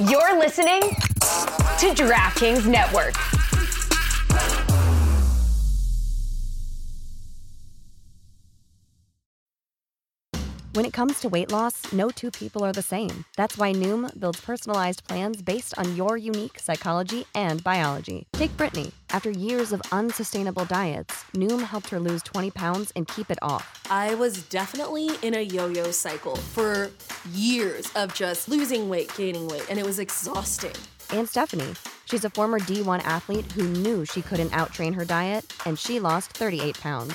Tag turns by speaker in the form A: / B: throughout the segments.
A: You're listening to DraftKings Network.
B: When it comes to weight loss, no two people are the same. That's why Noom builds personalized plans based on your unique psychology and biology. Take Brittany. After years of unsustainable diets, Noom helped her lose 20 pounds and keep it off.
C: I was definitely in a yo yo cycle for years of just losing weight, gaining weight, and it was exhausting.
B: And Stephanie. She's a former D1 athlete who knew she couldn't outtrain her diet, and she lost 38 pounds.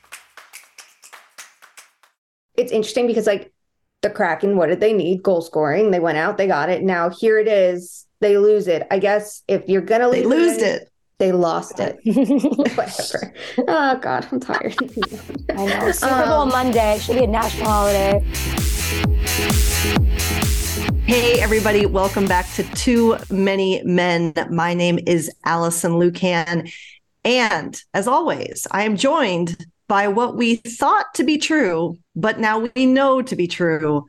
D: It's interesting because like the Kraken, what did they need? Goal scoring. They went out, they got it. Now here it is. They lose it. I guess if you're gonna lose
E: they lose it, it.
D: They lost it. Whatever. Oh God, I'm tired.
F: I know. Super Bowl um, Monday should be a national holiday.
E: Hey, everybody, welcome back to Too Many Men. My name is Alison Lukan. And as always, I am joined by what we thought to be true, but now we know to be true.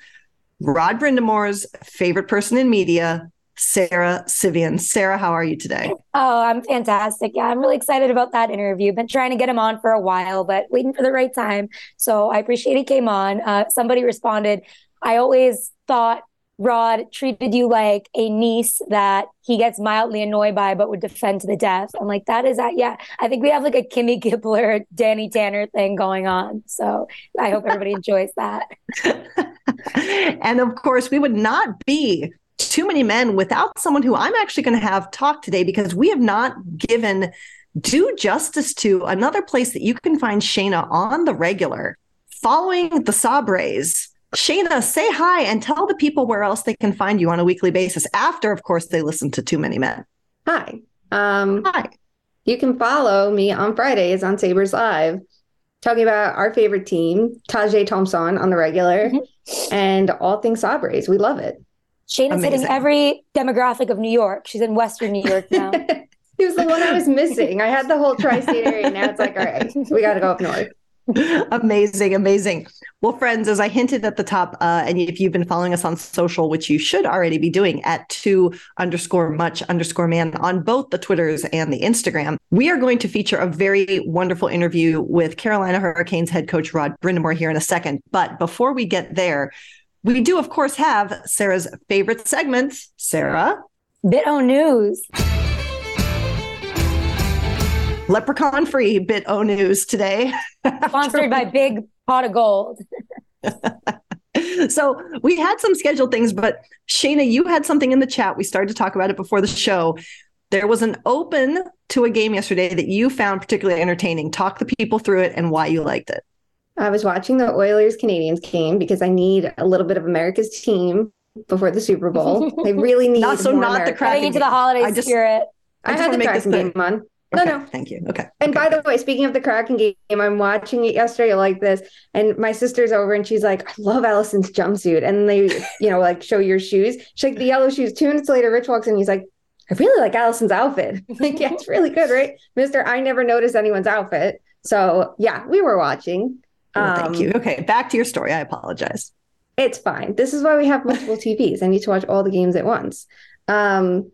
E: Rod Brind'Amour's favorite person in media, Sara Civian. Sarah, how are you today?
F: Oh, I'm fantastic. Yeah, I'm really excited about that interview. Been trying to get him on for a while, but waiting for the right time. So I appreciate he came on. Uh, somebody responded. I always thought Rod treated you like a niece that he gets mildly annoyed by, but would defend to the death. I'm like, that is that. Yeah, I think we have like a Kimmy Gibbler, Danny Tanner thing going on. So I hope everybody enjoys that.
E: and of course, we would not be too many men without someone who I'm actually going to have talk today because we have not given due justice to another place that you can find Shayna on the regular following the Sabres Shayna, say hi and tell the people where else they can find you on a weekly basis after, of course, they listen to Too Many Men.
D: Hi. Um, hi. You can follow me on Fridays on Sabres Live, talking about our favorite team, Tage Thompson on the regular, mm-hmm. and all things Sabres. We love it.
F: Shayna's hitting every demographic of New York. She's in Western New York now.
D: he was the one I was missing. I had the whole tri-state area. Now it's like, all right, we got to go up north.
E: amazing, amazing. Well, friends, as I hinted at the top, uh, and if you've been following us on social, which you should already be doing at two underscore much underscore man on both the Twitters and the Instagram, we are going to feature a very wonderful interview with Carolina Hurricanes head coach Rod Brind'Amour here in a second. But before we get there, we do, of course, have Sarah's favorite segment. Sarah.
F: Bit O News.
E: Leprechaun free bit o news today.
F: Sponsored by big pot of gold.
E: So we had some scheduled things but Shayna, you had something in the chat. We started to talk about it before the show. There was an open to a game yesterday that you found particularly entertaining. Talk the people through it and why you liked it.
D: I was watching the Oilers Canadiens game because i need a little bit of america's team before the super bowl. They really need
E: not so not America. the cracking
F: into the holiday I just, spirit.
D: I, I had the Kraken game on.
E: No,
D: okay, no.
E: Thank you. Okay.
D: And
E: okay,
D: by the way, speaking of the Kraken game, I'm watching it yesterday like this, and my sister's over and she's like, I love Alison's jumpsuit. And they, you know, like show your shoes. She's like, the yellow shoes. Two minutes later, Rich walks in, he's like, I really like Alison's outfit. like, yeah, it's really good, right? Mister, I never noticed anyone's outfit. So yeah, we were watching.
E: Well, thank you. Um, okay, back to your story. I apologize.
D: It's fine. This is why we have multiple TVs. I need to watch all the games at once. Um,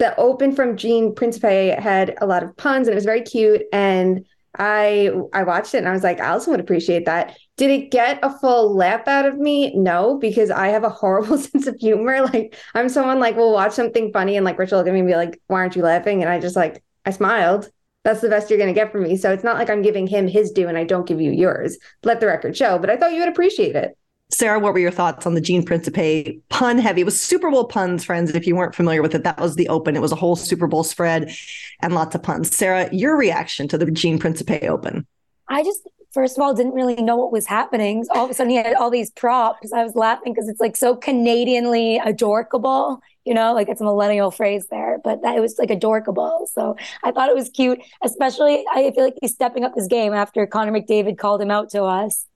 D: the open from Gene Principe had a lot of puns and it was very cute. And I I watched it and I was like, Alison would appreciate that. Did it get a full laugh out of me? No, because I have a horrible sense of humor. Like I'm someone like will watch something funny and like Rachel will at me and be like, why aren't you laughing? And I just like I smiled. That's the best you're gonna get from me. So it's not like I'm giving him his due and I don't give you yours. Let the record show. But I thought you would appreciate it.
E: Sara, what were your thoughts on the Gene Principe pun heavy? It was Super Bowl puns, friends. If you weren't familiar with it, that was the open. It was a whole Super Bowl spread and lots of puns. Sarah, your reaction to the Gene Principe open?
F: I just first of all, didn't really know what was happening. All of a sudden, he had all these props. I was laughing because it's like so Canadianly adorkable, you know, like it's a millennial phrase there, but that it was like adorkable. So I thought it was cute, especially I feel like he's stepping up his game after Connor McDavid called him out to us.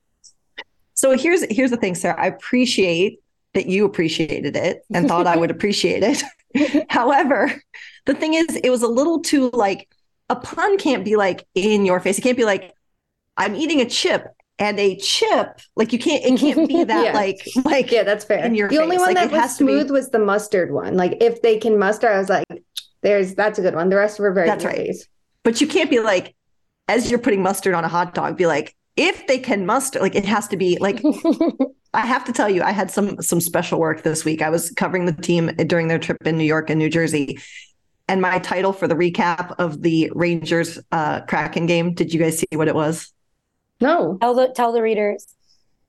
E: So here's here's the thing, Sarah. I appreciate that you appreciated it and thought I would appreciate it. However, the thing is, it was a little too like a pun can't be like in your face. It can't be like, I'm eating a chip and a chip. Like you can't, it can't be that
D: Yeah.
E: like, like
D: Yeah, that's fair.
E: in your
D: the only one
E: Like,
D: that was
E: to be-
D: smooth was the mustard one. Like if they can muster, I was like, there's that's a good one. The rest were very
E: That's right.
D: nice.
E: but you can't be like, as you're putting mustard on a hot dog, be like, if they can muster, like it has to be like I have to tell you, I had some some special work this week. I was covering the team during their trip in New York and New Jersey. And my title for the recap of the Rangers uh Kraken game, did you guys see what it was?
D: No.
F: Tell the tell the readers.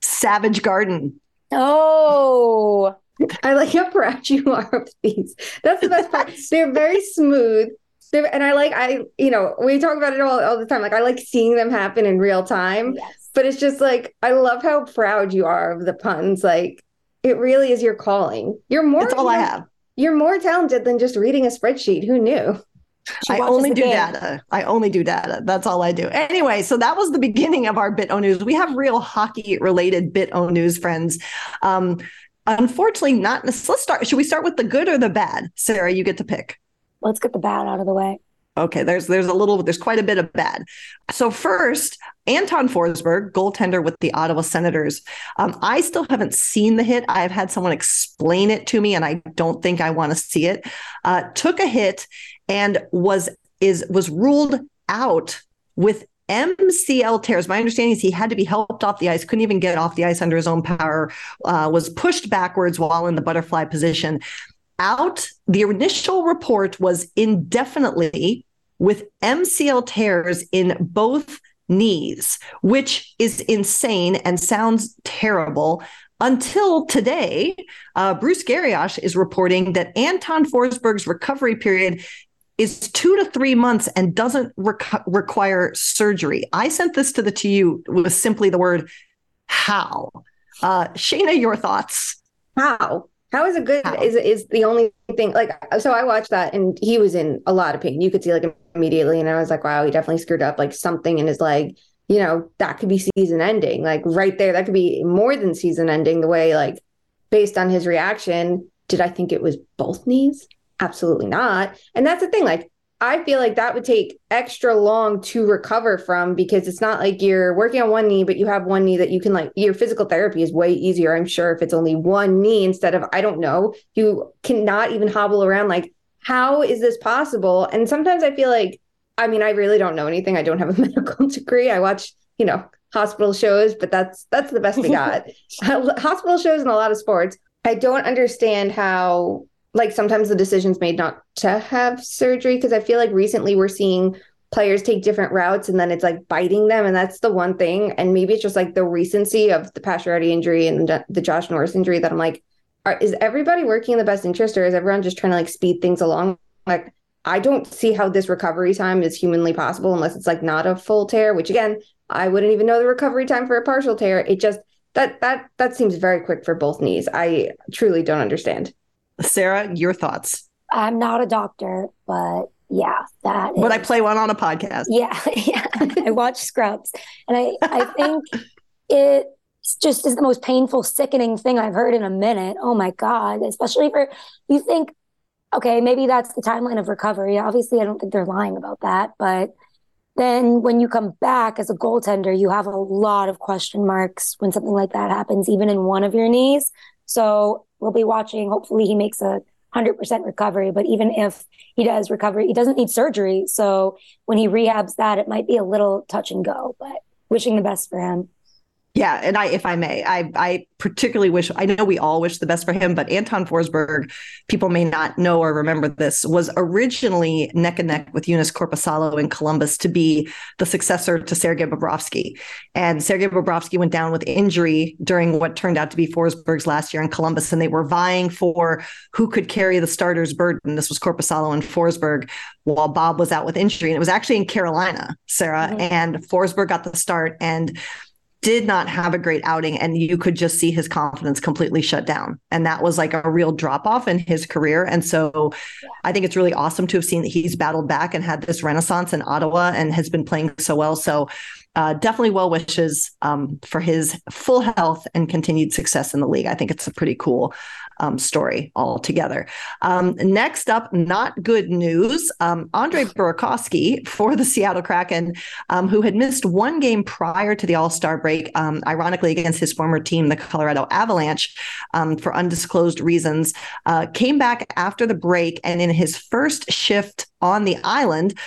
E: Savage Garden.
F: Oh,
D: I like how proud you are of these. That's the best part. They're very smooth. They're, and I like I you know we talk about it all all the time. Like I like seeing them happen in real time.
F: yes.
D: But it's just like I love how proud you are of the puns. Like it really is your calling. You're more.
E: That's all I have.
D: You're more talented than just reading a spreadsheet. Who knew?
F: She
E: I only do
F: game.
E: data. I only do data. That's all I do. Anyway, so that was the beginning of our Bit O News. We have real hockey related Bit O News friends. Um, unfortunately, not. Let's start. Should we start with the good or the bad? Sarah, you get to pick.
F: Let's get the bad out of the way.
E: Okay, there's there's a little there's quite a bit of bad. So first, Anton Forsberg, goaltender with the Ottawa Senators. Um, I still haven't seen the hit. I've had someone explain it to me, and I don't think I want to see it. Uh, took a hit and was is was ruled out with MCL tears. My understanding is he had to be helped off the ice, couldn't even get off the ice under his own power, uh, was pushed backwards while in the butterfly position. Out, the initial report was indefinitely with MCL tears in both knees, which is insane and sounds terrible. Until today, uh, Bruce Garrioch is reporting that Anton Forsberg's recovery period is two to three months and doesn't require surgery. I sent this to the TU with simply the word how. Uh, Shayna, your thoughts?
D: How? How is it good?
E: How?
D: Is is the only thing like so? I watched that and he was in a lot of pain. You could see like immediately, and I was like, wow, he definitely screwed up. Like something in his leg. You know, that could be season ending. Like right there, that could be more than season ending. The way like based on his reaction, did I think it was both knees? Absolutely not. And that's the thing. Like I feel like that would take extra long to recover from because it's not like you're working on one knee, but you have one knee that you can like your physical therapy is way easier, I'm sure, if it's only one knee instead of, I don't know, you cannot even hobble around. Like, how is this possible? And sometimes I feel like, I mean, I really don't know anything. I don't have a medical degree. I watch, you know, hospital shows, but that's that's the best we got. hospital shows and a lot of sports. I don't understand how like sometimes the decisions made not to have surgery because I feel like recently we're seeing players take different routes and then it's like biting them and that's the one thing. And maybe it's just like the recency of the Pacioretty injury and the, Josh Norris injury that I'm like are, is everybody working in the best interest or is everyone just trying to like speed things along? Like I don't see how this recovery time is humanly possible unless it's like not a full tear which again I wouldn't even know the recovery time for a partial tear. It just that that that seems very quick for both knees. I truly don't understand
E: Sarah, your thoughts?
F: I'm not a doctor, but yeah, that.
E: But I play one on a podcast.
F: Yeah, yeah. I watch Scrubs, and I I think it just is the most painful, sickening thing I've heard in a minute. Oh my god! Especially for you think, okay, maybe that's the timeline of recovery. Obviously, I don't think they're lying about that, but then when you come back as a goaltender, you have a lot of question marks when something like that happens, even in one of your knees. So we'll be watching. Hopefully, he makes a hundred percent recovery. But even if he does recover, he doesn't need surgery. So when he rehabs that, it might be a little touch and go. But wishing the best for him.
E: Yeah, and I, if I may, I, I particularly wish. I know we all wish the best for him, but Anton Forsberg, people may not know or remember this, was originally neck and neck with Joonas Korpisalo in Columbus to be the successor to Sergei Bobrovsky, and Sergei Bobrovsky went down with injury during what turned out to be Forsberg's last year in Columbus, and they were vying for who could carry the starter's burden. This was Korpisalo and Forsberg, while Bob was out with injury, and it was actually in Carolina, Sarah, mm-hmm. and Forsberg got the start and did not have a great outing and you could just see his confidence completely shut down. And that was like a real drop off in his career. And so i think it's really awesome to have seen that he's battled back and had this renaissance in ottawa and has been playing so well. So uh, definitely well wishes um, for his full health and continued success in the league. I think it's a pretty cool um, story altogether. Um, next up, not good news. Um, Andre Burakovsky for the Seattle Kraken, um, who had missed one game prior to the All Star break, um, ironically against his former team, the Colorado Avalanche, um, for undisclosed reasons, uh, came back after the break and in his first shift on the island,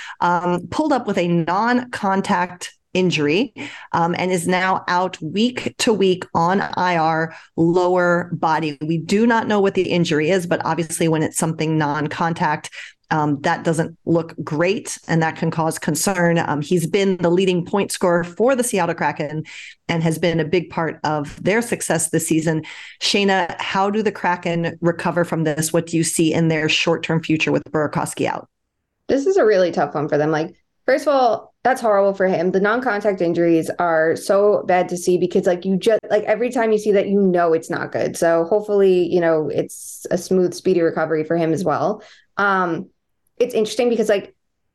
E: pulled up with a non contact injury um, and is now out week to week on IR lower body. We do not know what the injury is, but obviously, when it's something non contact, um, that doesn't look great and that can cause concern. Um, he's been the leading point scorer for the Seattle Kraken and has been a big part of their success this season. Shayna, how do the Kraken recover from this? What do you see in their short term future with Burakovsky out?
D: This is a really tough one for them. Like, first of all, that's horrible for him. The non-contact injuries are so bad to see because like you just like every time you see that you know it's not good. So hopefully, you know, it's a smooth speedy recovery for him as well. Um it's interesting because like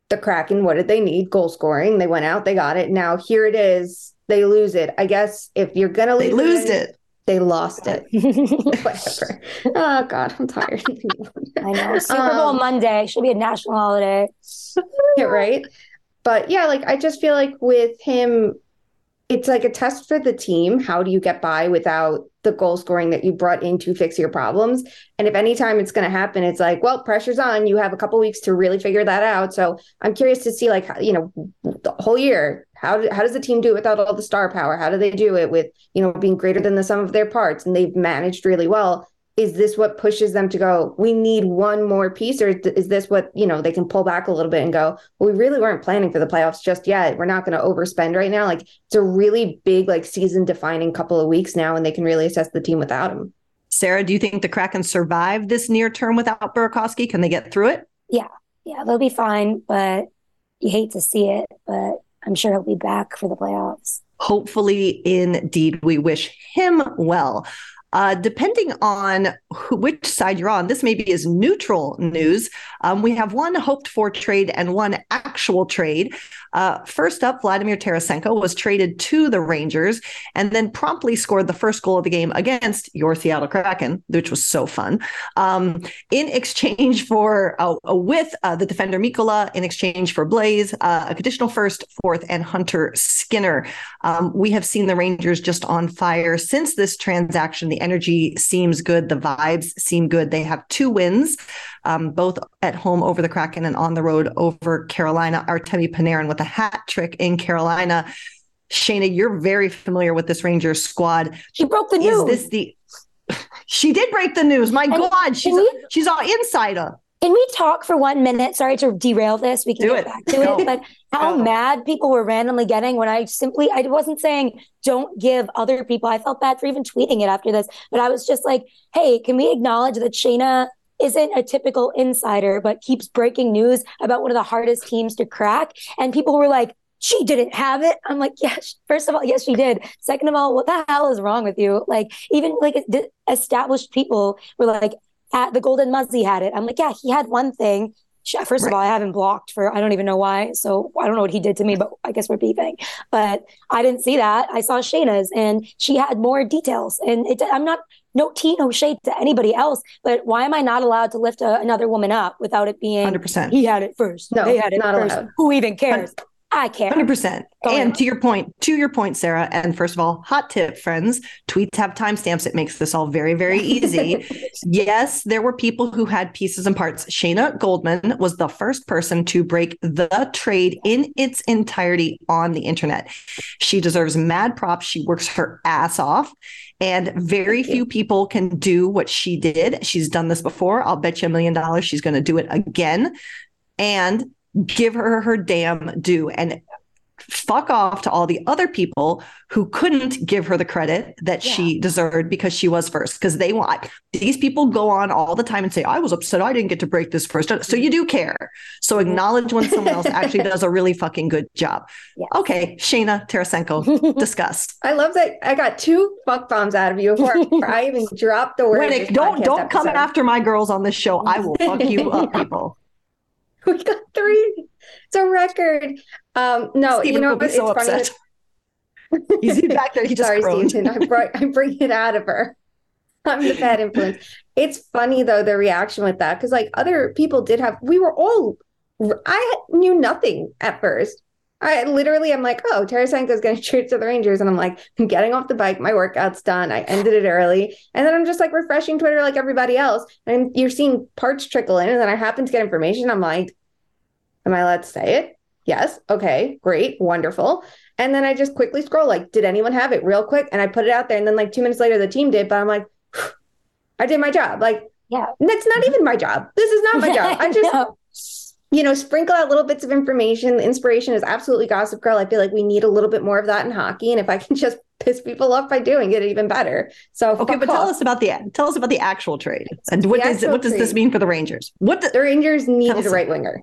D: the Kraken, what did they need? Goal scoring. They went out, they got it. Now here it is. They lose it. I guess if you're gonna
E: they lose it,
D: it, they lost it. Whatever. Oh God, I'm tired.
F: I know. Super Bowl um, Monday should be a national holiday.
D: yeah, right but yeah, like I just feel like with him, it's like a test for the team. How do you get by without the goal scoring that you brought in to fix your problems? And if anytime it's going to happen, it's like, well, pressure's on. You have a couple weeks to really figure that out. So I'm curious to see, like, you know, the whole year, how do, how does the team do it without all the star power? How do they do it with you know being greater than the sum of their parts? And they've managed really well is this what pushes them to go? We need one more piece or is this what you know they can pull back a little bit and go well, we really weren't planning for the playoffs just yet. We're not going to overspend right now. Like it's a really big like season defining couple of weeks now and they can really assess the team without him
E: sarah do you think the kraken survive this near term without burakovsky? Can they get through it?
F: Yeah. Yeah they'll be fine but you hate to see it but i'm sure he'll be back for the playoffs.
E: Hopefully indeed we wish him well uh, depending on who, which side you're on, this maybe is neutral news. Um, we have one hoped for trade and one actual trade. Uh, first up, Vladimir Tarasenko was traded to the Rangers and then promptly scored the first goal of the game against your Seattle Kraken, which was so fun. Um, in exchange for uh, with uh, the defender Mikkola, in exchange for Blais, uh, a conditional first, fourth, and Hunter Skinner. Um, we have seen the Rangers just on fire since this transaction. The energy seems good. The vibes seem good. They have two wins, um, both at home over the Kraken and on the road over Carolina. Artemi Panarin with a hat trick in Carolina. Shayna, you're very familiar with this Rangers squad.
F: She broke the news.
E: Is this the? she did break the news. My and God, she's we, she's our insider.
F: Can we talk for one minute? Sorry to derail this. We can Do get it. back to it. But how mad people were randomly getting when I simply, I wasn't saying don't give other people. I felt bad for even tweeting it after this, but I was just like, hey, can we acknowledge that Shayna isn't a typical insider, but keeps breaking news about one of the hardest teams to crack? And people were like, she didn't have it. I'm like, yes. First of all, yes, she did. Second of all, what the hell is wrong with you? Like, even like established people were like, at the Golden Muzzy had it. I'm like, yeah, he had one thing. First right. of all, I haven't blocked for I don't even know why. So I don't know what he did to me, but I guess we're beefing. But I didn't see that. I saw Shayna's and she had more details. And it, I'm not no tea, no shade to anybody else. But why am I not allowed to lift a, another woman up without it being
E: 100%?
F: He had it first. No, they had it not first. Allowed. Who even cares? I care.
E: Hundred percent. And to your point, to your point, Sarah. And first of all, hot tip, friends: tweets have timestamps. It makes this all very, very easy. yes, there were people who had pieces and parts. Shayna Goldman was the first person to break the trade in its entirety on the internet. She deserves mad props. She works her ass off. And very few people can do what she did. She's done this before. I'll bet you a million dollars she's going to do it again. And give her her damn due and fuck off to all the other people who couldn't give her the credit that yeah. she deserved because she was first. Because they want these people go on all the time and say i was upset. I didn't get to break this first. So you do care. So acknowledge when someone else actually does a really fucking good job. Yes. okay shayna tarasenko discuss
D: i love that i got two fuck bombs out of you before i even dropped the word
E: don't don't come after my girls on this show. I will fuck you up people
D: we got three. It's a record. Um, no, Stephen you know? So it's upset.
E: funny. He's back there. He just
D: Sorry,
E: groaned.
D: Stephen. I brought I bring it out of her. I'm the bad influence. It's funny though the reaction with that because like other people did have. We were all. I knew nothing at first. I literally, I'm like, oh, Tarasenko's going to trade to the Rangers. And I'm like, I'm getting off the bike. My workout's done. I ended it early. And then I'm just like refreshing Twitter like everybody else. And you're seeing parts trickle in. And then I happen to get information. I'm like, am I allowed to say it? Yes. Okay. Great. Wonderful. And then I just quickly scroll, like, did anyone have it real quick? And I put it out there. And then like two minutes later, the team did. But I'm like, I did my job. Like,
F: yeah,
D: that's not mm-hmm. even my job. This is not my job. I just no you know, sprinkle out little bits of information. The inspiration is absolutely Gossip Girl. I feel like we need a little bit more of that in hockey. And if I can just piss people off by doing it, even better. So
E: okay, but off. tell us about the tell us about the actual trade and what does what does this mean for the Rangers? What
D: the, the Rangers needed a right winger.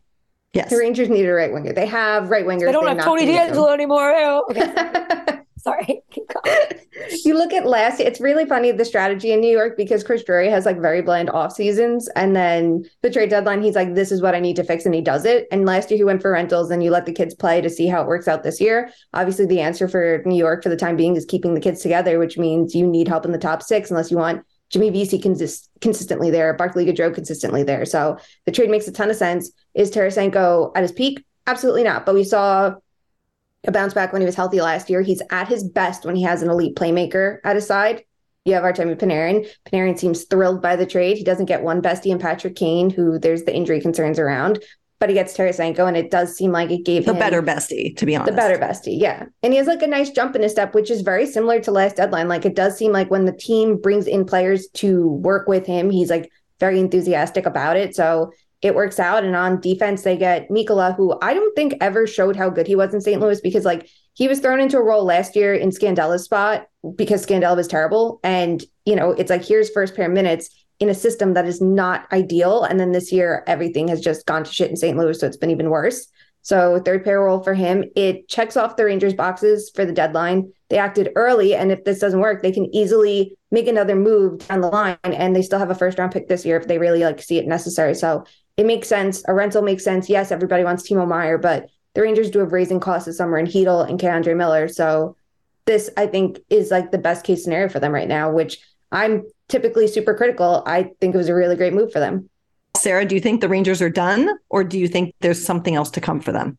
E: Yes,
D: the Rangers needed a right winger. They have right wingers.
F: They don't have Tony DeAngelo anymore. Okay. Sorry.
D: you look at last it's really funny the strategy in New York because Chris Drury has like very bland off seasons. And then the trade deadline, he's like, this is what I need to fix. And he does it. And last year he went for rentals and you let the kids play to see how it works out this year. Obviously, the answer for New York for the time being is keeping the kids together, which means you need help in the top six unless you want Jimmy Vesey consist- consistently there, Barclay Goodrow consistently there. So the trade makes a ton of sense. Is Tarasenko at his peak? Absolutely not. But we saw a bounce back when he was healthy last year. He's at his best when he has an elite playmaker at his side. You have Artemi Panarin. Panarin seems thrilled by the trade. He doesn't get one bestie in Patrick Kane, who there's the injury concerns around, but he gets Tarasenko, and it does seem like it gave
E: the
D: him
E: better bestie, to be honest.
D: The better bestie, yeah. And he has like a nice jump in his step, which is very similar to last deadline. Like it does seem like when the team brings in players to work with him, he's like very enthusiastic about it. So it works out. And on defense, they get Mikkola, who I don't think ever showed how good he was in St. Louis because like he was thrown into a role last year in Scandella's spot because Scandella was terrible. And, you know, it's like here's first pair of minutes in a system that is not ideal. And then this year, everything has just gone to shit in St. Louis. So it's been even worse. So third pair role for him. It checks off the Rangers boxes for the deadline. They acted early. And if this doesn't work, they can easily make another move down the line. And they still have a first round pick this year if they really like see it necessary. So it makes sense. A rental makes sense. Yes, everybody wants Timo Meier, but the Rangers do have raising costs this summer in Chytil and K'Andre Miller. So this, I think, is like the best case scenario for them right now, which I'm typically super critical. I think it was a really great move for them.
E: Sarah, do you think the Rangers are done or do you think there's something else to come for them?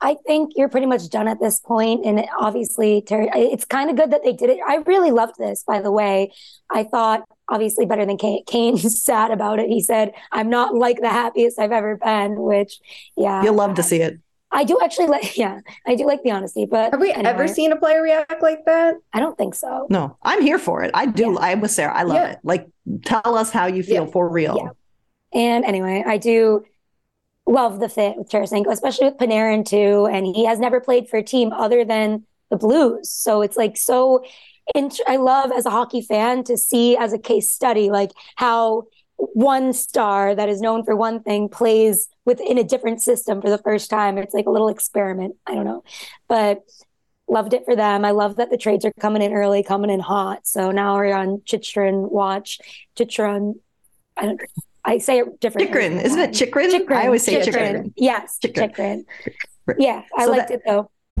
F: I think you're pretty much done at this point. And obviously, Terry, it's kind of good that they did it. I really loved this, by the way. I thought obviously better than Kane. Kane's sad about it. He said, I'm not like the happiest I've ever been, which, yeah.
E: You'll love to see it.
F: I do actually like, yeah, I do like the honesty. But
D: have we anyway, ever seen a player react like that?
F: I don't think so.
E: No, I'm here for it. I do. Yeah. I'm with Sarah. I love yeah. it. Like, tell us how you feel yeah. for real.
F: And anyway, I do love the fit with Tarasenko, especially with Panarin too. And he has never played for a team other than the Blues. So it's like so. Int- I love as a hockey fan to see as a case study like how one star that is known for one thing plays within a different system for the first time. It's like a little experiment. I don't know, but loved it for them. I love that the trades are coming in early, coming in hot. So now we're on Chychrun watch. Chychrun, I don't. I say it differently.
E: Chychrun, isn't it Chychrun? Chychrun. I always say Chychrun.
F: Yes, Chychrun. Chychrun. Yeah, I so liked that, it though.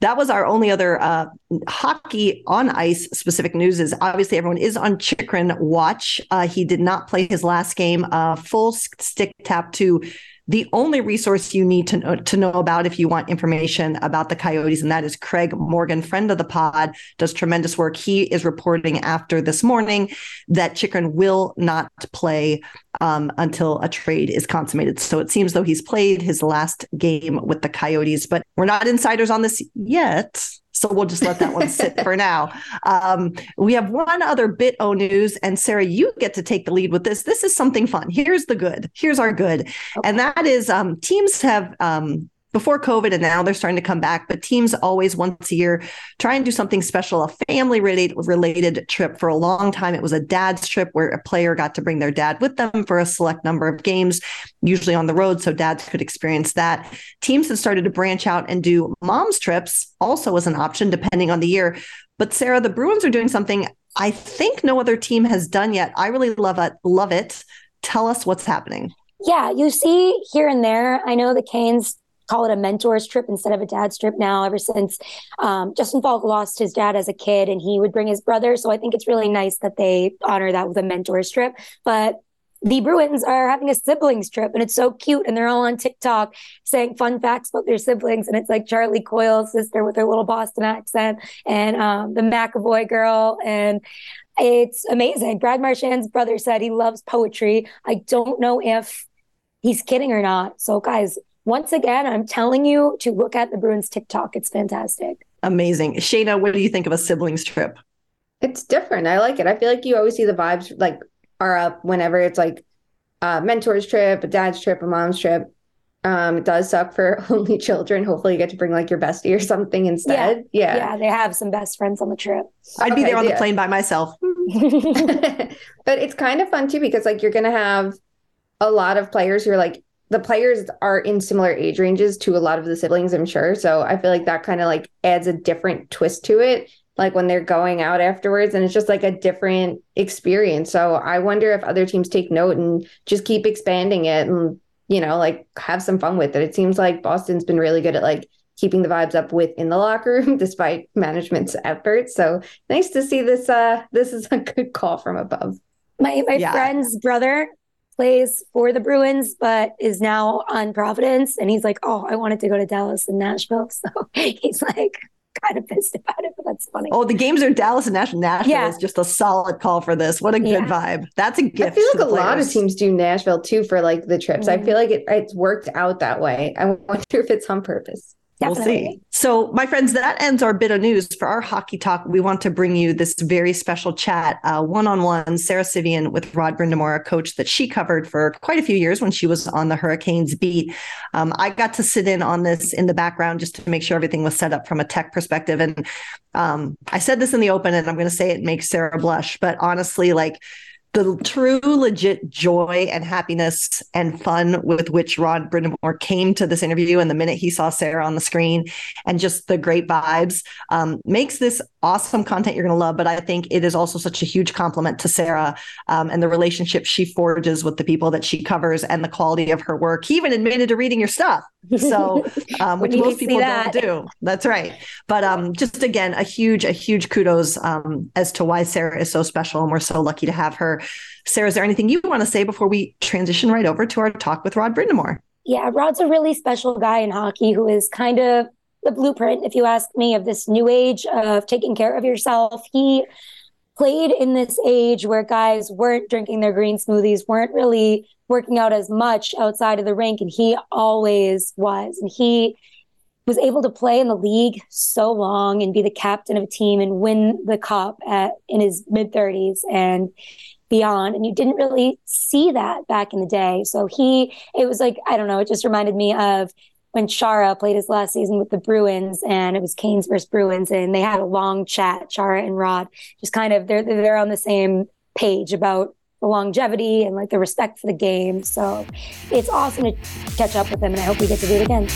E: That was our only other uh, hockey on ice specific news. Is obviously everyone is on Chychrun watch. Uh, he did not play his last game. Uh, full stick tap to the only resource you need to know, to know about if you want information about the Coyotes, and that is Craig Morgan, friend of the pod, does tremendous work. He is reporting after this morning that Chychrun will not play um, until a trade is consummated. So it seems though he's played his last game with the Coyotes, but we're not insiders on this yet. So we'll just let that one sit for now. Um, we have one other bit o news, and Sarah, you get to take the lead with this. This is something fun. Here's the good. Here's our good, okay. and that is um, teams have um, before COVID and now they're starting to come back. But teams always once a year try and do something special, a family related trip. For a long time, it was a dad's trip where a player got to bring their dad with them for a select number of games, usually on the road, so dads could experience that. Teams have started to branch out and do mom's trips also as an option depending on the year. But Sarah, the Bruins are doing something I think no other team has done yet. I really love it. Love it. Tell us what's happening.
F: Yeah, you see here and there. I know the Canes call it a mentor's trip instead of a dad's trip now ever since um, justin faulk lost his dad as a kid and he would bring his brother so i think it's really nice that they honor that with a mentor's trip but the Bruins are having a siblings trip and it's so cute. And they're all on TikTok saying fun facts about their siblings. And it's like Charlie Coyle's sister with her little Boston accent and um, the McAvoy girl. And it's amazing. Brad Marchand's brother said he loves poetry. I don't know if he's kidding or not. So, guys, once again, I'm telling you to look at the Bruins TikTok. It's fantastic.
E: Amazing. Shayna, what do you think of a siblings trip?
D: It's different. I like it. I feel like you always see the vibes like are up whenever it's like a mentor's trip, a dad's trip, a mom's trip. Um, it does suck for only children. Hopefully, you get to bring like your bestie or something instead.
F: Yeah, yeah, yeah they have some best friends on the trip.
E: I'd okay, be there on yeah. the plane by myself.
D: but it's kind of fun too because like you're gonna have a lot of players who are like the players are in similar age ranges to a lot of the siblings, I'm sure. So I feel like that kind of like adds a different twist to it. Like when they're going out afterwards, and it's just like a different experience. So I wonder if other teams take note and just keep expanding it and, you know, like have some fun with it. It seems like Boston's been really good at like keeping the vibes up within the locker room despite management's efforts. So nice to see this uh this is a good call from above.
F: My my yeah. friend's brother plays for the Bruins, but is now on Providence. And he's like, Oh, I wanted to go to Dallas and Nashville. So he's like, kind of pissed about it, but that's funny.
E: Oh, the games are Dallas and Nashville. Nashville yeah. is just a solid call for this. What a good yeah. vibe. That's a gift.
D: I feel like a players. lot of teams do Nashville too for like the trips. Mm-hmm. I feel like it, it's worked out that way. I wonder if it's on purpose.
F: Definitely.
E: We'll see. So, my friends, that ends our bit of news for our hockey talk. We want to bring you this very special chat, one on one, Sara Civian with Rod Brind'Amour, a coach that she covered for quite a few years when she was on the Hurricanes beat. Um, I got to sit in on this in the background just to make sure everything was set up from a tech perspective. And um, I said this in the open, and I'm going to say it makes Sarah blush, but honestly, like, the true legit joy and happiness and fun with which Rod Brind'Amour came to this interview and the minute he saw Sarah on the screen and just the great vibes um, makes this awesome content you're going to love. But I think it is also such a huge compliment to Sarah um, and the relationship she forges with the people that she covers and the quality of her work. He even admitted to reading your stuff. So, um, which most people don't do. That's right. But um, just again, a huge, a huge kudos um, as to why Sarah is so special, and we're so lucky to have her. Sarah, is there anything you want to say before we transition right over to our talk with Rod Brind'Amour?
F: Yeah, Rod's a really special guy in hockey who is kind of the blueprint, if you ask me, of this new age of taking care of yourself. He played in this age where guys weren't drinking their green smoothies, weren't really working out as much outside of the rink, and he always was. And he was able to play in the league so long and be the captain of a team and win the cup at in his mid 30s and beyond and you didn't really see that back in the day so he it was like i don't know it just reminded me of when Chara played his last season with the Bruins, and it was Canes versus Bruins, and they had a long chat. Chara and Rod just kind of they're they're on the same page about the longevity and like the respect for the game. So it's awesome to catch up with them, and I hope we get to do it again.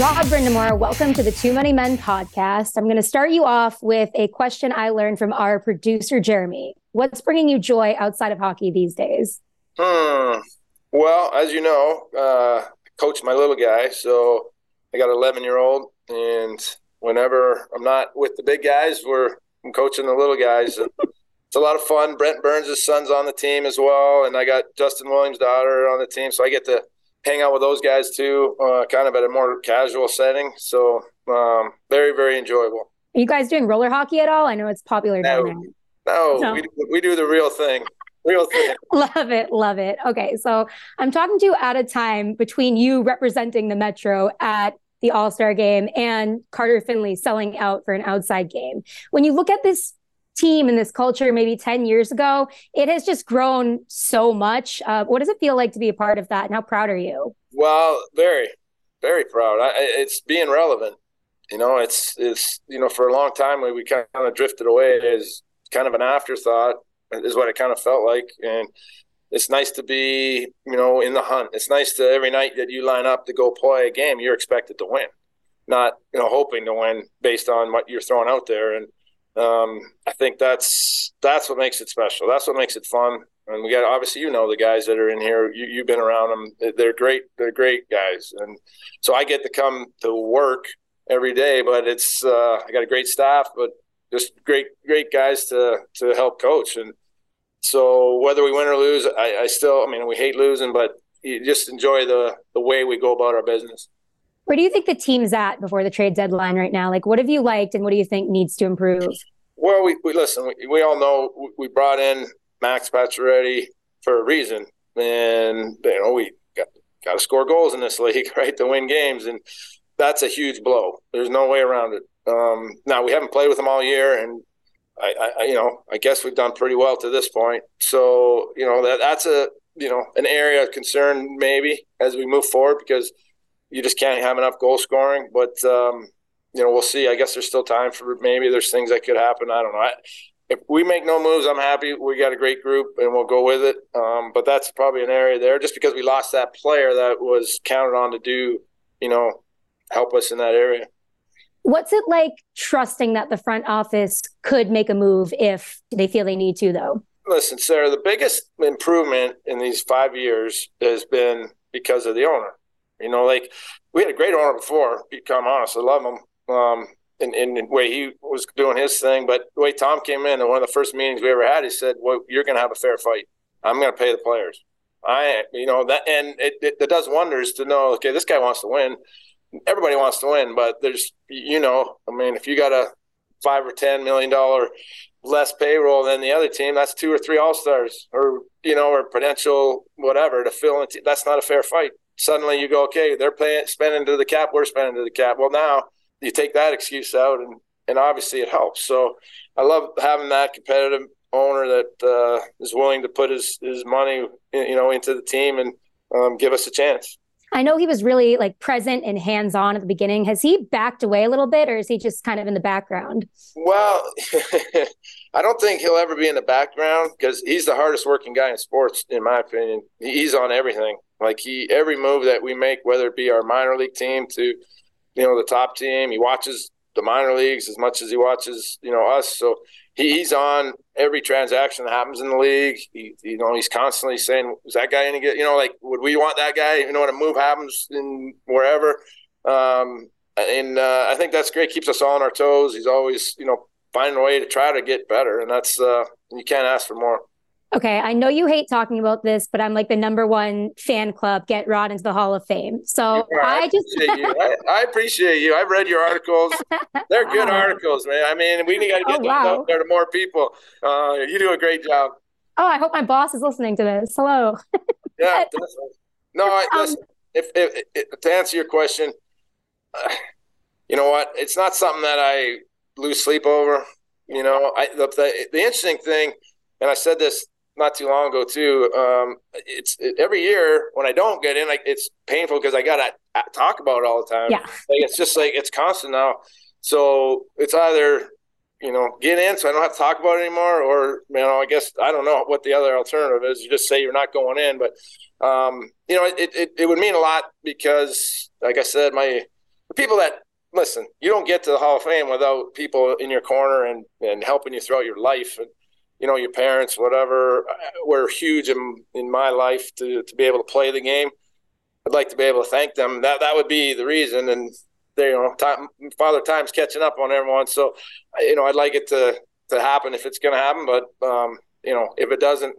F: Rod Brind'Amour, welcome to the Too Many Men podcast. I'm going to start you off with a question I learned from our producer, Jeremy. What's bringing you joy outside of hockey these days?
G: Hmm. Well, as you know, uh, coach my little guy, so I got an 11 year old, and whenever I'm not with the big guys, we're I'm coaching the little guys. it's a lot of fun. Brent Burns' son's on the team as well, and I got Justin Williams' daughter on the team, so I get to hang out with those guys too, uh, kind of at a more casual setting. So um, very, very enjoyable.
F: Are you guys doing roller hockey at all? I know it's popular
G: no,
F: down there.
G: No, no. We, we do the real thing. Real thing.
F: love it. Love it. Okay. So I'm talking to you at a time between you representing the Metro at the All Star game and Carter Finley selling out for an outside game. When you look at this team and this culture maybe 10 years ago, it has just grown so much. Uh, what does it feel like to be a part of that? And how proud are you?
G: Well, very, very proud. I, it's being relevant. You know, it's, it's, you know, for a long time we, we kind of drifted away as kind of an afterthought is what it kind of felt like. And it's nice to be, you know, in the hunt. It's nice to every night that you line up to go play a game, you're expected to win, not, you know, hoping to win based on what you're throwing out there. And, um, I think that's that's what makes it special. That's what makes it fun. And we got obviously you know the guys that are in here. You you've been around them. They're great. They're great guys. And so I get to come to work every day. But it's uh, I got a great staff, but just great great guys to to help coach. And so whether we win or lose, I, I still I mean we hate losing, but you just enjoy the the way we go about our business.
F: Where do you think the team's at before the trade deadline right now? Like, what have you liked and what do you think needs to improve?
G: Well, we, we listen, we, we all know we brought in Max Pacioretty for a reason. And, you know, we got, got to score goals in this league, right, to win games. And that's a huge blow. There's no way around it. Um, now, we haven't played with them all year. And I, I, you know, I guess we've done pretty well to this point. So, you know, that that's a, you know, an area of concern maybe as we move forward because – you just can't have enough goal scoring. But um, you know, we'll see. I guess there's still time for maybe there's things that could happen. I don't know. I, if we make no moves, I'm happy. We got a great group, and we'll go with it. Um, but that's probably an area there, just because we lost that player that was counted on to do, you know, help us in that area.
F: What's it like trusting that the front office could make a move if they feel they need to, though?
G: Listen, Sarah, the biggest improvement in these five years has been because of the owner. You know, like we had a great owner before. Become honest, I love him. Um, in, in the way he was doing his thing, but the way Tom came in, and one of the first meetings we ever had, he said, "Well, you're going to have a fair fight. I'm going to pay the players." I, you know, that and it, it, it does wonders to know. Okay, this guy wants to win. Everybody wants to win, but there's, you know, I mean, if you got a five or ten million dollar less payroll than the other team, that's two or three all stars, or you know, or potential whatever to fill in. That's not a fair fight suddenly you go, okay, they're paying spending to the cap, we're spending to the cap. Well, now you take that excuse out, and and obviously it helps. So I love having that competitive owner that uh, is willing to put his his money, you know, into the team and um, give us a chance.
F: I know he was really like present and hands on at the beginning. Has he backed away a little bit, or is he just kind of in the background?
G: Well, I don't think he'll ever be in the background because he's the hardest working guy in sports, in my opinion. He's on everything. Like he, every move that we make, whether it be our minor league team to, you know, the top team, he watches the minor leagues as much as he watches, you know, us. So he, he's on every transaction that happens in the league. He, you know, he's constantly saying, "Is that guy any good?" You know, like, would we want that guy? You know, when a move happens in wherever. Um, and uh, I think that's great. Keeps us all on our toes. He's always, you know, finding a way to try to get better, and that's uh, you can't ask for more.
F: Okay, I know you hate talking about this, but I'm like the number one fan club. Get Rod into the Hall of Fame. So
G: yeah, I,
F: I, just
G: appreciate you. I, I, appreciate you. I've read your articles. They're good oh. articles, man. I mean, we got to get oh, wow. out there to more people. Uh, you do a great job.
F: Oh, I hope my boss is listening to this. Hello.
G: yeah. No, I, um, listen. If, if, if, to answer your question, uh, you know what? It's not something that I lose sleep over. You know, I the, the, the interesting thing, and I said this not too long ago too. Um, it's it, every year when I don't get in, like it's painful because I gotta talk about it all the time.
F: Yeah,
G: like it's just like it's constant now. So it's either you know get in so I don't have to talk about it anymore, or you know I guess I don't know what the other alternative is. You just say you're not going in, but um, you know it, it it would mean a lot because like I said, my the people that listen, you don't get to the Hall of Fame without people in your corner and and helping you throughout your life and you know, your parents, whatever, were huge in, in my life to, to be able to play the game. I'd like to be able to thank them. That that would be the reason. And they, you know, time, Father Time's catching up on everyone. So, you know, I'd like it to to happen if it's going to happen. But um, you know, if it doesn't,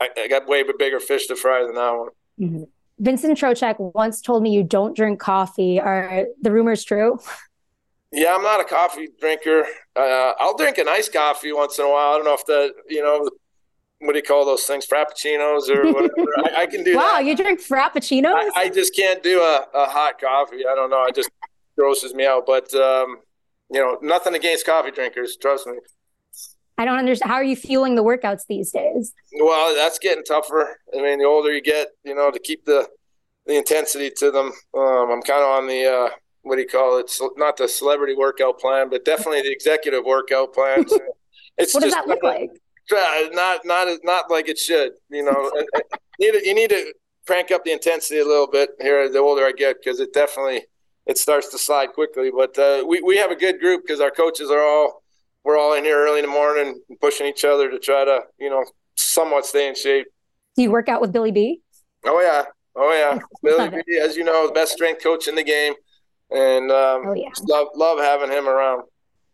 G: I, I, got way bigger fish to fry than that one.
F: Mm-hmm. Vincent Trocheck once told me you don't drink coffee. Are the rumors true?
G: Yeah, I'm not a coffee drinker. Uh, I'll drink an iced coffee once in a while. I don't know if the, you know, what do you call those things, frappuccinos or whatever. I, I, can do.
F: Wow,
G: that.
F: you drink frappuccinos?
G: I, I, just can't do a, a hot coffee. I don't know. It just grosses me out. But um, you know, nothing against coffee drinkers. Trust me.
F: I don't understand. How are you fueling the workouts these days?
G: Well, that's getting tougher. I mean, the older you get, you know, to keep the the intensity to them. Um, I'm kind of on the uh, what do you call it? Not the celebrity workout plan, but definitely the executive workout plan.
F: It's what does that look like?
G: Not not not like it should. You know, you need to, you need to crank up the intensity a little bit here the older I get because it definitely it starts to slide quickly. But uh, we we have a good group because our coaches are all we're all in here early in the morning pushing each other to try to you know somewhat stay in shape.
F: Do you work out with Billy
G: B? Oh yeah, oh yeah. Billy B, as you know, the best strength coach in the game and um, oh, yeah. love love having him around.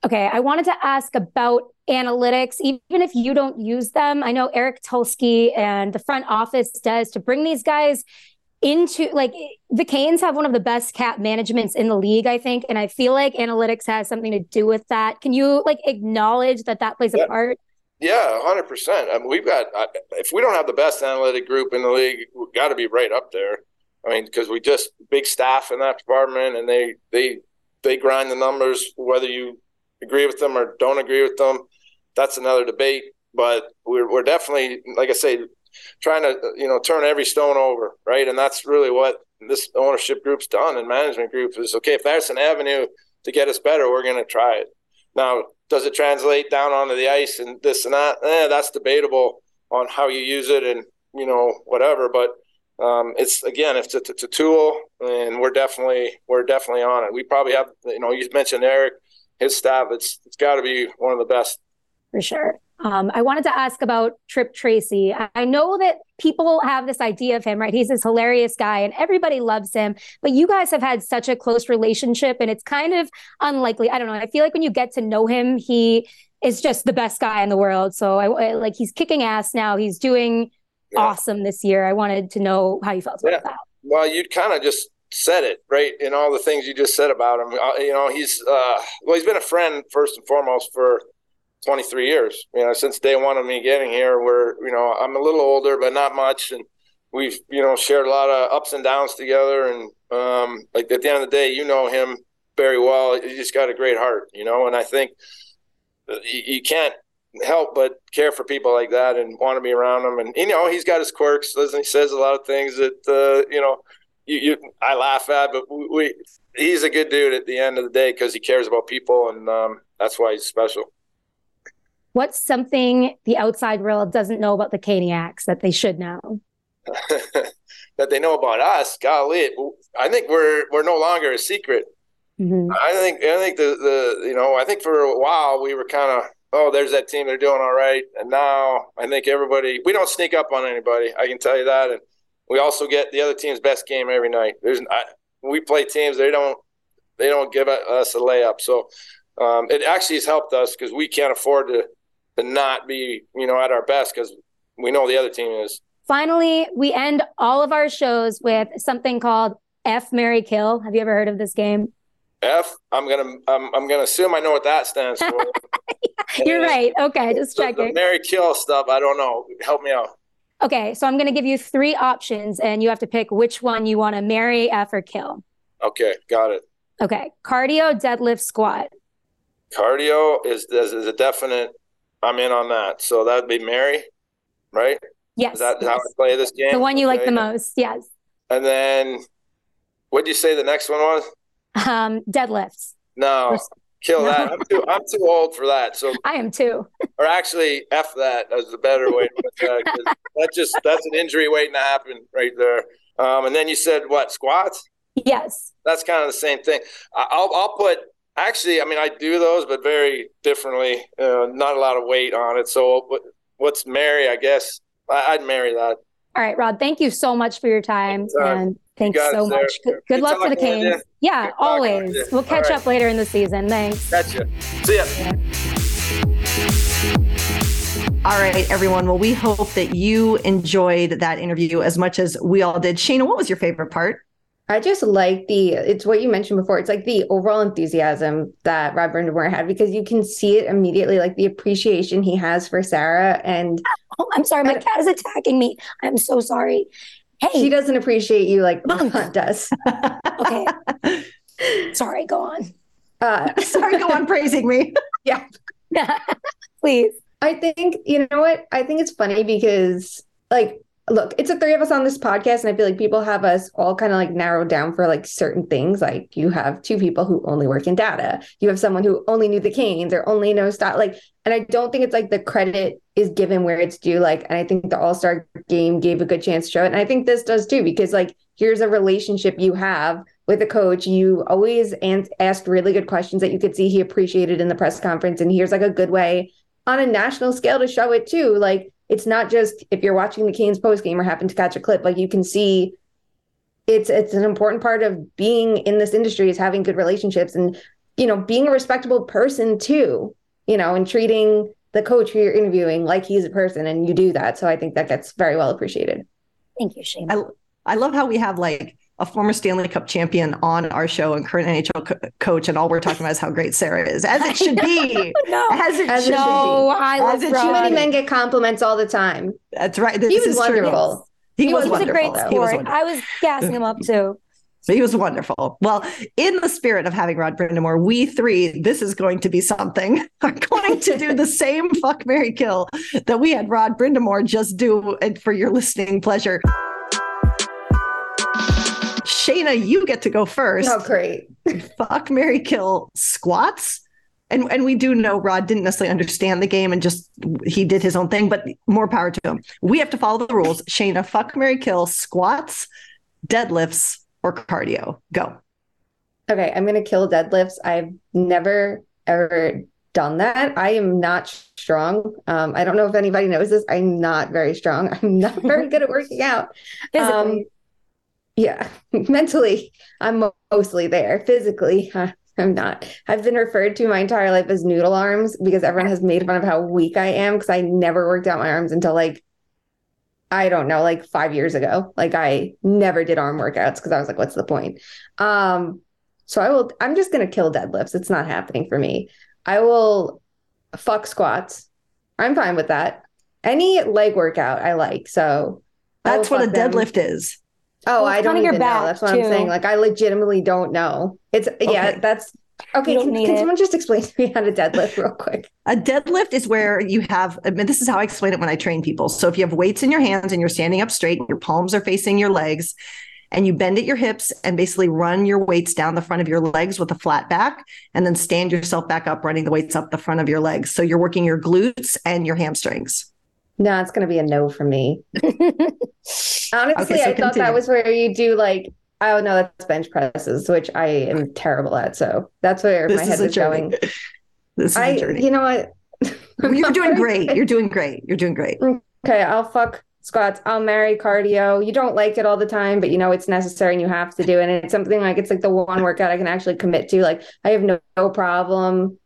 F: Okay, I wanted to ask about analytics, even if you don't use them. I know Eric Tulsky and the front office does to bring these guys into like the Canes have one of the best cap managements in the league, I think, and I feel like analytics has something to do with that. Can you like acknowledge that that plays
G: yeah.
F: a part?
G: Yeah, hundred percent. I mean, we've got if we don't have the best analytic group in the league, we've got to be right up there. I mean, because we just big staff in that department, and they they they grind the numbers. Whether you agree with them or don't agree with them, that's another debate. But we're we're definitely, like I say, trying to you know turn every stone over, right? And that's really what this ownership group's done and management group is okay. If there's an avenue to get us better, we're going to try it. Now, does it translate down onto the ice and this and that? Eh, that's debatable on how you use it and you know whatever. But um, it's again, it's a, it's a tool, and we're definitely we're definitely on it. We probably have, you know, you mentioned Eric, his staff. It's it's got to be one of the best
F: for sure. Um, I wanted to ask about Tripp Tracy. I know that people have this idea of him, right? He's this hilarious guy and everybody loves him, but you guys have had such a close relationship and it's kind of unlikely. I don't know. I feel like when you get to know him, he is just the best guy in the world. So I like he's kicking ass now. He's doing yeah. awesome this year. I wanted to know how you felt about yeah. that.
G: Well, you kind of just said it right in all the things you just said about him. Uh, you know, he's uh, well, he's been a friend first and foremost for 23 years. You know, since day one of me getting here, where you know I'm a little older, but not much, and we've you know shared a lot of ups and downs together. And um, like at the end of the day, you know him very well. He's got a great heart, you know, and I think you, you can't help but care for people like that and want to be around them. And you know, he's got his quirks. Listen, he says a lot of things that uh, you know, you, you, I laugh at, but we, we, he's a good dude at the end of the day because he cares about people, and um, that's why he's special.
F: What's something the outside world doesn't know about the Caniacs that they should know?
G: that they know about us, golly, I think we're we're no longer a secret. Mm-hmm. I think I think the the you know I think for a while we were kind of oh, there's that team. They're doing all right. And now I think everybody, we don't sneak up on anybody. I can tell you that. And we also get the other team's best game every night. There's, I, we play teams. They don't, they don't give us a layup. So um, it actually has helped us because we can't afford to, to not be, you know, at our best because we know the other team is.
F: Finally, we end all of our shows with something called F Marry Kill. Have you ever heard of this game?
G: F. I'm gonna I'm, I'm gonna assume I know what that stands for.
F: You're right. Okay, just checking.
G: Marry Kill stuff. I don't know. Help me out.
F: Okay, so I'm to give you three options, and you have to pick which one you want to marry, F, or kill.
G: Okay, got it.
F: Okay, cardio, deadlift, squat.
G: Cardio is is, is a definite. I'm in on that. So that'd be marry. right?
F: Yes.
G: Is that
F: yes.
G: how I play this game?
F: The one you okay. like the most. Yes.
G: And then what did you say the next one was?
F: Um, deadlifts.
G: No, kill no. that. I'm too, I'm too old for that. So
F: I am too.
G: or actually, f that is as the better way. To put that, that just that's an injury waiting to happen right there. Um, and then you said what squats?
F: Yes.
G: That's kind of the same thing. I'll I'll put actually. I mean, I do those, but very differently. Uh, not a lot of weight on it. So what's marry? I guess I, would marry that.
F: All right, Rod. Thank you so much for your time, and thanks so much. Good, good luck for the Canes. Yeah, always. We'll catch right. up later in the season. Thanks.
G: Catch you. See ya.
F: Yeah.
E: All right, everyone. Well, we hope that you enjoyed that interview as much as we all did. Shayna, what was your favorite part?
D: I just like the it's what you mentioned before. It's like the overall enthusiasm that Rod Brind'Amour had because you can see it immediately, like the appreciation he has for Sara. And
F: oh, I'm sorry, my cat is attacking me. I'm so sorry.
D: Hey, she doesn't appreciate you like Hunt does.
F: okay, sorry. Go on.
E: Uh, sorry, go on praising me.
D: yeah,
F: please.
D: I think you know what I think it's funny because like look, it's the three of us on this podcast, and I feel like people have us all kind of like narrowed down for like certain things. Like you have two people who only work in data. You have someone who only knew the Canes or only knows stuff. Like, and I don't think it's like the credit is given where it's due. Like, and I think the All Star game gave a good chance to show it, and I think this does too because like here's a relationship you have with a coach. You always an- asked really good questions that you could see he appreciated in the press conference, and here's like a good way on a national scale to show it too. Like it's not just if you're watching the Canes post game or happen to catch a clip, like you can see it's it's an important part of being in this industry is having good relationships and you know being a respectable person too you know and treating the coach who you're interviewing like he's a person and you do that. So i think that gets very well appreciated.
F: Thank you Shayna.
E: I, I love how we have like a former Stanley Cup champion on our show and current NHL co- coach, and all we're talking about is how great Sara is, as it should be.
F: no,
E: as it
F: as
E: should
F: no,
E: be.
F: I love
D: as Too many men get compliments all the time.
E: That's right. This
D: he was
E: is
D: wonderful.
E: True. He,
F: he,
E: was,
F: was,
E: was
F: a great sport. I was gassing him up too.
E: He was wonderful. Well, in the spirit of having Rod Brind'Amour, we three, this is going to be something, are going to do the same fuck Marry Kill that we had Rod Brind'Amour just do for your listening pleasure. Shayna, you get to go first.
D: Oh, great.
E: Fuck Marry Kill squats. And and we do know Rod didn't necessarily understand the game and just he did his own thing, but more power to him. We have to follow the rules. Shayna, fuck Marry Kill, squats, deadlifts, or cardio. Go.
D: Okay, I'm gonna kill deadlifts. I've never ever done that. I am not strong. Um, I don't know if anybody knows this. I'm not very strong. I'm not very good at working out.
F: Physically. Um,
D: yeah, mentally, I'm mostly there. Physically, I'm not. I've been referred to my entire life as noodle arms because everyone has made fun of how weak I am because I never worked out my arms until like, I don't know, like five years ago. Like I never did arm workouts because I was like, what's the point? Um, so I will, I'm just going to kill deadlifts. It's not happening for me. I will fuck squats. I'm fine with that. Any leg workout I like. So
E: that's what a deadlift them. is.
D: Oh, well, I don't even know. That's what too. I'm saying. Like, I legitimately don't know. It's okay. yeah, that's okay. Can, can someone just explain to me how to deadlift real quick?
E: A deadlift is where you have. I mean, this is how I explain it when I train people. So if you have weights in your hands and you're standing up straight, and your palms are facing your legs, and you bend at your hips and basically run your weights down the front of your legs with a flat back, and then stand yourself back up, running the weights up the front of your legs. So you're working your glutes and your hamstrings.
D: No, it's going to be a no for me. Honestly, okay, so I continue. thought that was where you do like, oh no, that's bench presses, which I am terrible at. So that's where this my head is going.
E: This is
D: I,
E: a journey.
D: You know what?
E: You're doing great. You're doing great. You're doing great.
D: Okay, I'll fuck squats. I'll marry cardio. You don't like it all the time, but you know it's necessary and you have to do it. And it's something like it's like the one workout I can actually commit to. Like I have no, no problem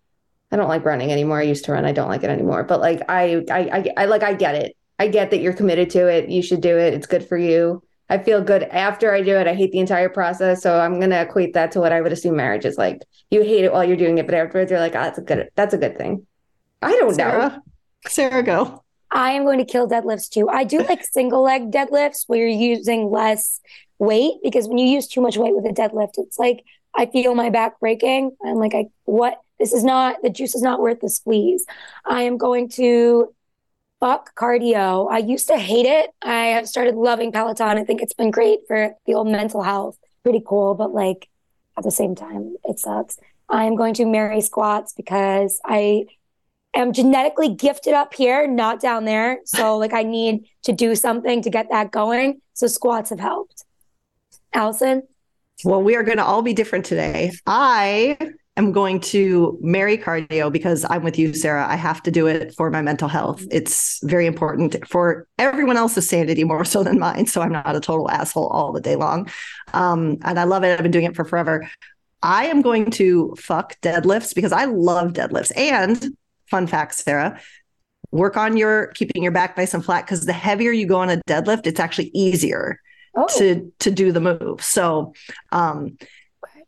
D: I don't like running anymore. I used to run. I don't like it anymore. But like I, I, I, I like I get it. I get that you're committed to it. You should do it. It's good for you. I feel good after I do it. I hate the entire process. So I'm gonna equate that to what I would assume marriage is like. You hate it while you're doing it, but afterwards you're like, oh, that's a good that's a good thing. I don't
E: Sara,
D: know.
E: Sara, go.
F: I am going to kill deadlifts too. I do like single leg deadlifts where you're using less weight because when you use too much weight with a deadlift, it's like I feel my back breaking. I'm like, I what this is not the juice is not worth the squeeze. I am going to fuck cardio. I used to hate it. I have started loving Peloton. I think it's been great for the old mental health. Pretty cool, but like at the same time, it sucks. I'm going to marry squats because I am genetically gifted up here, not down there. So like I need to do something to get that going. So squats have helped. Alison?
E: Well, we are going to all be different today. I am going to marry cardio because I'm with you, Sara. I have to do it for my mental health. It's very important for everyone else's sanity more so than mine. So I'm not a total asshole all the day long. Um, and I love it. I've been doing it for forever. I am going to fuck deadlifts because I love deadlifts. And fun fact, Sara, work on your keeping your back nice and flat because the heavier you go on a deadlift, it's actually easier oh. to to do the move. So um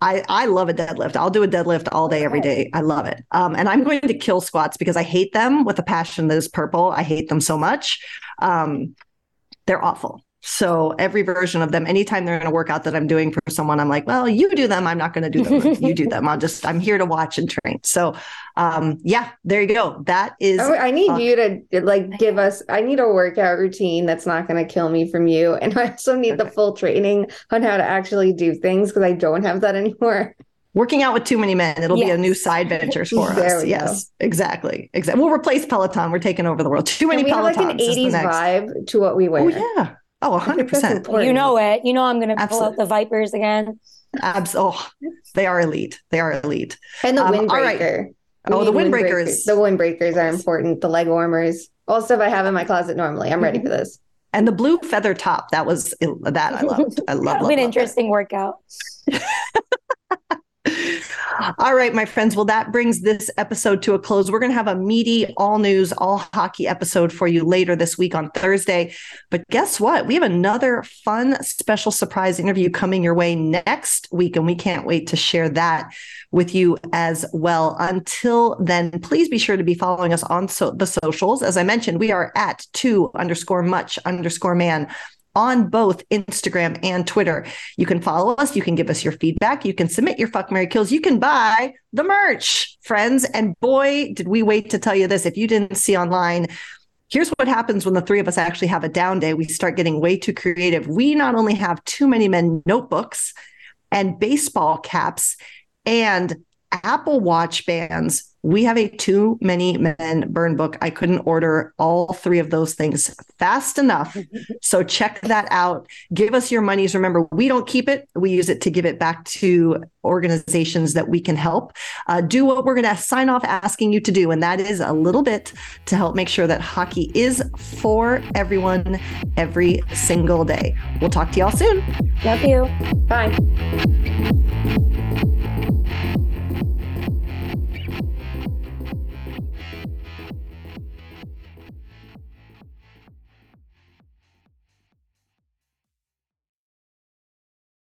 E: I, I love a deadlift. I'll do a deadlift all day, every day. I love it. Um, and I'm going to kill squats because I hate them with a passion that is purple. I hate them so much. Um, they're awful. So every version of them, anytime they're in a workout that I'm doing for someone, I'm like, well, you do them. I'm not going to do them. you do them. I'll just, I'm here to watch and train. So, um, yeah, there you go. That is.
D: Oh, I need uh, you to like give us, I need a workout routine that's not going to kill me from you. And I also need okay. the full training on how to actually do things because I don't have that anymore.
E: Working out with too many men. It'll yes. be a new side venture for us. Yes, go. exactly. Exactly. We'll replace Peloton. We're taking over the world. Too many Pelotons.
D: Have like an 80s vibe to what we wear.
E: Oh, yeah. Oh, 100%.
F: You know it. You know I'm going to pull out the Vipers again.
E: Abs- oh, they are elite. They are elite.
D: And the um, windbreaker. Right.
E: Oh, the windbreakers.
D: The windbreakers are important. The leg warmers. All stuff I have in my closet normally. I'm ready for this.
E: And the blue feather top. That was that I loved. I love.
F: love,
E: an
F: interesting workout.
E: All right, my friends. Well, that brings this episode to a close. We're going to have a meaty, all news, all hockey episode for you later this week on Thursday. But guess what? We have another fun, special surprise interview coming your way next week, and we can't wait to share that with you as well. Until then, please be sure to be following us on so- the socials. As I mentioned, we are at two underscore much underscore man on both Instagram and Twitter. You can follow us. You can give us your feedback. You can submit your fuck Marry kills. You can buy the merch, friends. And boy, did we wait to tell you this. If you didn't see online, here's what happens when the three of us actually have a down day. We start getting way too creative. We not only have too many men notebooks and baseball caps and Apple Watch bands we have a too many men burn book. I couldn't order all three of those things fast enough. so check that out. Give us your monies. Remember, we don't keep it, we use it to give it back to organizations that we can help. Uh, do what we're going to sign off asking you to do, and that is a little bit to help make sure that hockey is for everyone every single day. We'll talk to y'all soon.
F: Love you.
D: Bye.